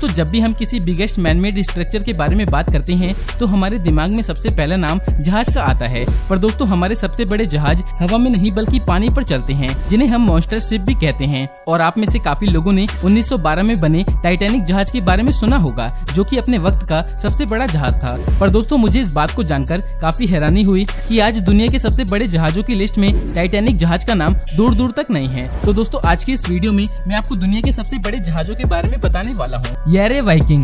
तो जब भी हम किसी बिगेस्ट मैनमेड स्ट्रक्चर के बारे में बात करते हैं तो हमारे दिमाग में सबसे पहला नाम जहाज़ का आता है। पर दोस्तों, हमारे सबसे बड़े जहाज़ हवा में नहीं, बल्कि पानी पर चलते हैं, जिन्हें हम मॉन्स्टर शिप भी कहते हैं। और आप में से काफ़ी लोगों ने 1912 में बने टाइटैनिक जहाज़ के बारे में सुना होगा, जो कि अपने वक्त का सबसे बड़ा जहाज़ था। पर दोस्तों, मुझे इस बात को जानकर काफ़ी हैरानी हुई कि आज दुनिया के सबसे बड़े जहाजों की लिस्ट में टाइटैनिक जहाज़ का नाम दूर दूर तक नहीं है। तो दोस्तों, आज की इस वीडियो में मैं आपको दुनिया के सबसे बड़े जहाजों के बारे में बताने वाला हूँ। येरे वाइकिंग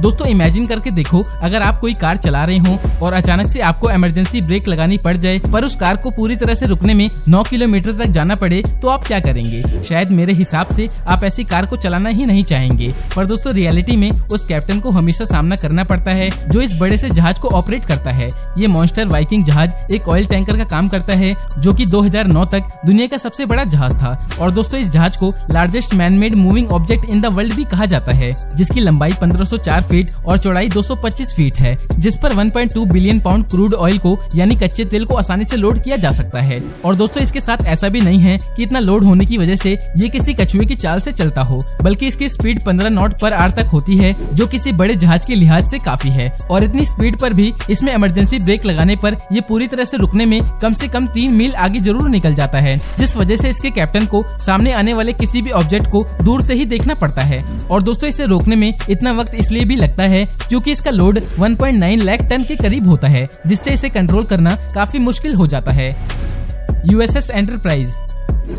दोस्तों इमेजिन करके देखो, अगर आप कोई कार चला रहे हो और अचानक से आपको इमरजेंसी ब्रेक लगानी पड़ जाए, पर उस कार को पूरी तरह से रुकने में 9 किलोमीटर तक जाना पड़े तो आप क्या करेंगे? शायद मेरे हिसाब से आप ऐसी कार को चलाना ही नहीं चाहेंगे। पर दोस्तों रियलिटी में उस कैप्टन को हमेशा सामना करना पड़ता है, जो इस बड़े से जहाज़ को ऑपरेट करता है। ये मॉन्स्टर वाइकिंग जहाज़ एक ऑयल टैंकर का काम करता है, जो की दो हज़ार नौ तक दुनिया का सबसे बड़ा जहाज़ था। और दोस्तों, इस जहाज़ को largest manmade moving object in the world भी कहा जाता है, जिसकी लंबाई पंद्रह 104 फीट और चौड़ाई 225 फीट है, जिस पर 1.2 बिलियन पाउंड क्रूड ऑयल को, यानी कच्चे तेल को आसानी से लोड किया जा सकता है। और दोस्तों, इसके साथ ऐसा भी नहीं है कि इतना लोड होने की वजह से ये किसी कछुए की चाल से चलता हो, बल्कि इसकी स्पीड 15 नॉट पर आर तक होती है, जो किसी बड़े जहाज़ के लिहाज से काफ़ी है। और इतनी स्पीड पर भी इसमें इमरजेंसी ब्रेक लगाने पर ये पूरी तरह से रुकने में कम से कम तीन मील आगे ज़रूर निकल जाता है, जिस वजह से इसके कैप्टन को सामने आने वाले किसी भी ऑब्जेक्ट को दूर से ही देखना पड़ता है। और दोस्तों, इसे रोकने में इतना वक्त इसलिए भी लगता है क्योंकि इसका लोड 1.9 लाख टन के करीब होता है, जिससे इसे कंट्रोल करना काफ़ी मुश्किल हो जाता है। यूएसएस एंटरप्राइज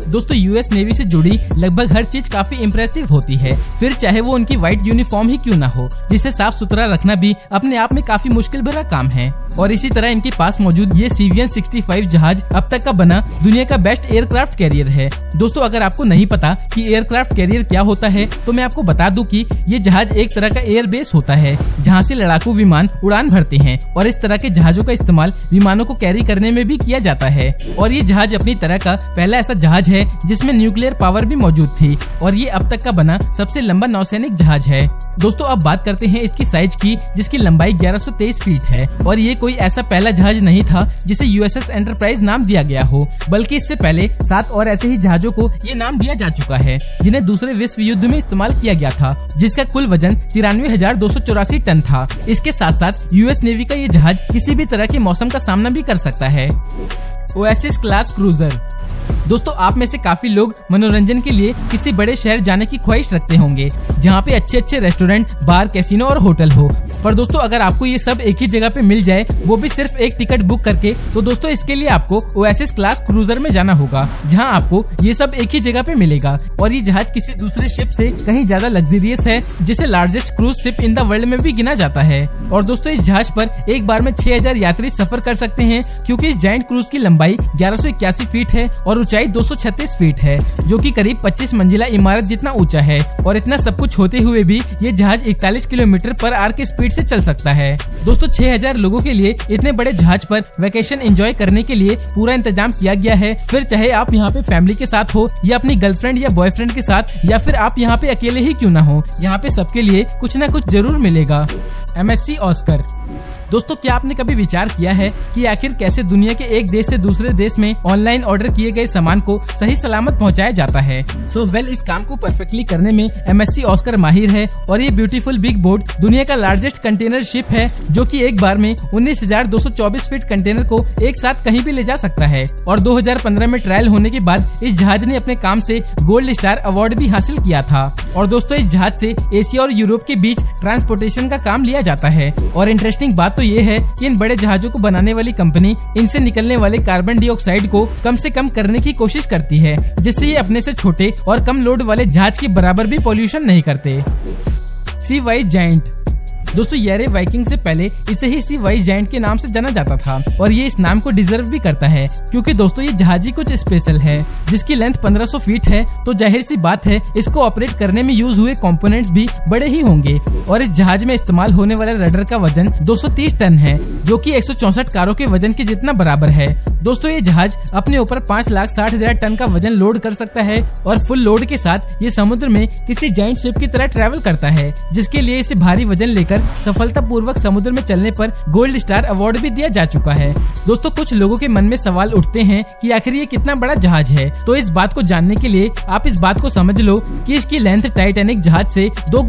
दोस्तों यूएस नेवी से जुड़ी लगभग हर चीज़ काफ़ी इम्प्रेसिव होती है। फिर चाहे वो उनकी व्हाइट यूनिफॉर्म ही क्यों ना हो, जिसे साफ़ सुथरा रखना भी अपने आप में काफ़ी मुश्किल भरा काम है। और इसी तरह इनके पास मौजूद ये सीवियन 65 जहाज़ अब तक का बना दुनिया का बेस्ट एयरक्राफ्ट कैरियर है। दोस्तों, अगर आपको नहीं पता कि एयरक्राफ्ट कैरियर क्या होता है तो मैं आपको बता दूँ कि ये जहाज़ एक तरह का एयर बेस होता है, जहाँ से लड़ाकू विमान उड़ान भरते हैं और इस तरह के जहाजों का इस्तेमाल विमानों को कैरी करने में भी किया जाता है। और ये जहाज़ अपनी तरह का पहला ऐसा जहाज़ है, जिसमें न्यूक्लियर पावर भी मौजूद थी और ये अब तक का बना सबसे लंबा नौसैनिक जहाज़ है। दोस्तों, अब बात करते हैं इसकी साइज़ की, जिसकी लंबाई 1123 फीट है और ये कोई ऐसा पहला जहाज़ नहीं था जिसे यूएसएस एंटरप्राइज नाम दिया गया हो, बल्कि इससे पहले सात और ऐसे ही जहाजों को ये नाम दिया जा चुका है, जिन्हें दूसरे विश्व युद्ध में इस्तेमाल किया गया था, जिसका कुल वज़न तिरानवे हज़ार दो सौ चौरासी टन था। इसके साथ साथ यूएस नेवी का ये जहाज़ किसी भी तरह के मौसम का सामना भी कर सकता है। ओएसिस क्लास क्रूजर दोस्तों, आप में से काफ़ी लोग मनोरंजन के लिए किसी बड़े शहर जाने की ख्वाहिश रखते होंगे, जहाँ पे अच्छे अच्छे रेस्टोरेंट, बार, कैसीनो और होटल हो। पर दोस्तों, अगर आपको ये सब एक ही जगह पे मिल जाए, वो भी सिर्फ़ एक टिकट बुक करके तो दोस्तों, इसके लिए आपको ओएसिस क्लास क्रूजर में जाना होगा, जहाँ आपको ये सब एक ही जगह पे मिलेगा। और ये जहाज़ किसी दूसरे शिप से कहीं ज़्यादा लग्जरियस है, जिसे largest cruise ship in the world में भी गिना जाता है। और दोस्तों, इस जहाज़ पर एक बार में छह हज़ार यात्री सफ़र कर सकते हैं, क्यूँकी इस जॉइंट क्रूज की लंबाई ग्यारह फीट है और ऊंचाई 236 फीट है, जो कि करीब 25 मंजिला इमारत जितना ऊँचा है, और इतना सब कुछ होते हुए भी ये जहाज़ 41 किलोमीटर पर आर की स्पीड से चल सकता है। दोस्तों 6000 लोगों के लिए इतने बड़े जहाज़ पर वेकेशन एंजॉय करने के लिए पूरा इंतज़ाम किया गया है। फिर चाहे आप यहाँ पे फैमिली के साथ हो, या अपनी गर्लफ्रेंड या बॉयफ्रेंड के साथ, या फिर आप यहाँ पे अकेले ही क्यों ना हो, यहाँ पे सबके लिए कुछ न कुछ ज़रूर मिलेगा। M S C Oscar. दोस्तों क्या आपने कभी विचार किया है कि आखिर कैसे दुनिया के एक देश से दूसरे देश में ऑनलाइन ऑर्डर किए गए सामान को सही सलामत पहुँचाया जाता है? सो so, वेल well, इस काम को परफेक्टली करने में एम एस सी ऑस्कर माहिर है और ये ब्यूटीफुल बिग बोट दुनिया का लार्जेस्ट कंटेनर शिप है जो कि एक बार में उन्नीस हज़ार दो सौ चौबीस फीट कंटेनर को एक साथ कहीं भी ले जा सकता है। और 2015 में ट्रायल होने के बाद इस जहाज़ ने अपने काम से गोल्ड स्टार अवार्ड भी हासिल किया था। और दोस्तों इस जहाज़ से एशिया और यूरोप के बीच ट्रांसपोर्टेशन का काम लिया जाता है। और इंटरेस्टिंग बात तो ये है कि इन बड़े जहाजों को बनाने वाली कंपनी इनसे निकलने वाले कार्बन डाइऑक्साइड को कम से कम करने की कोशिश करती है, जिससे ये अपने से छोटे और कम लोड वाले जहाज़ के बराबर भी पॉल्यूशन नहीं करते। सी वाई जाइंट दोस्तों येरे वाइकिंग से पहले, इसे ही सी वाई जैंट के नाम से जाना जाता था। और ये इस नाम को डिजर्व भी करता है, क्योंकि दोस्तों, ये जहाजी कुछ स्पेशल है, जिसकी लेंथ 1500 फीट है। तो ज़ाहिर सी बात है, इसको ऑपरेट करने में यूज़ हुए कंपोनेंट्स भी बड़े ही होंगे। और इस जहाज़ में इस्तेमाल होने वाले रडर का वज़न 230 टन है, जो कि 164 कारों के वज़न के जितना बराबर है। दोस्तों, ये जहाज़ अपने ऊपर पाँच लाख साठ हज़ार टन का वज़न लोड कर सकता है और फुल लोड के साथ ये समुद्र में किसी जॉइंट शिप की तरह ट्रेवल करता है, जिसके लिए इसे भारी वज़न लेकर सफलता पूर्वक समुद्र में चलने पर गोल्ड स्टार अवार्ड भी दिया जा चुका है। दोस्तों, कुछ लोगों के मन में सवाल उठते हैं कि आखिर ये कितना बड़ा जहाज़ है? तो इस बात को जानने के लिए आप इस बात को समझ लो कि इसकी लेंथ टाइटेनिक जहाज़ से दो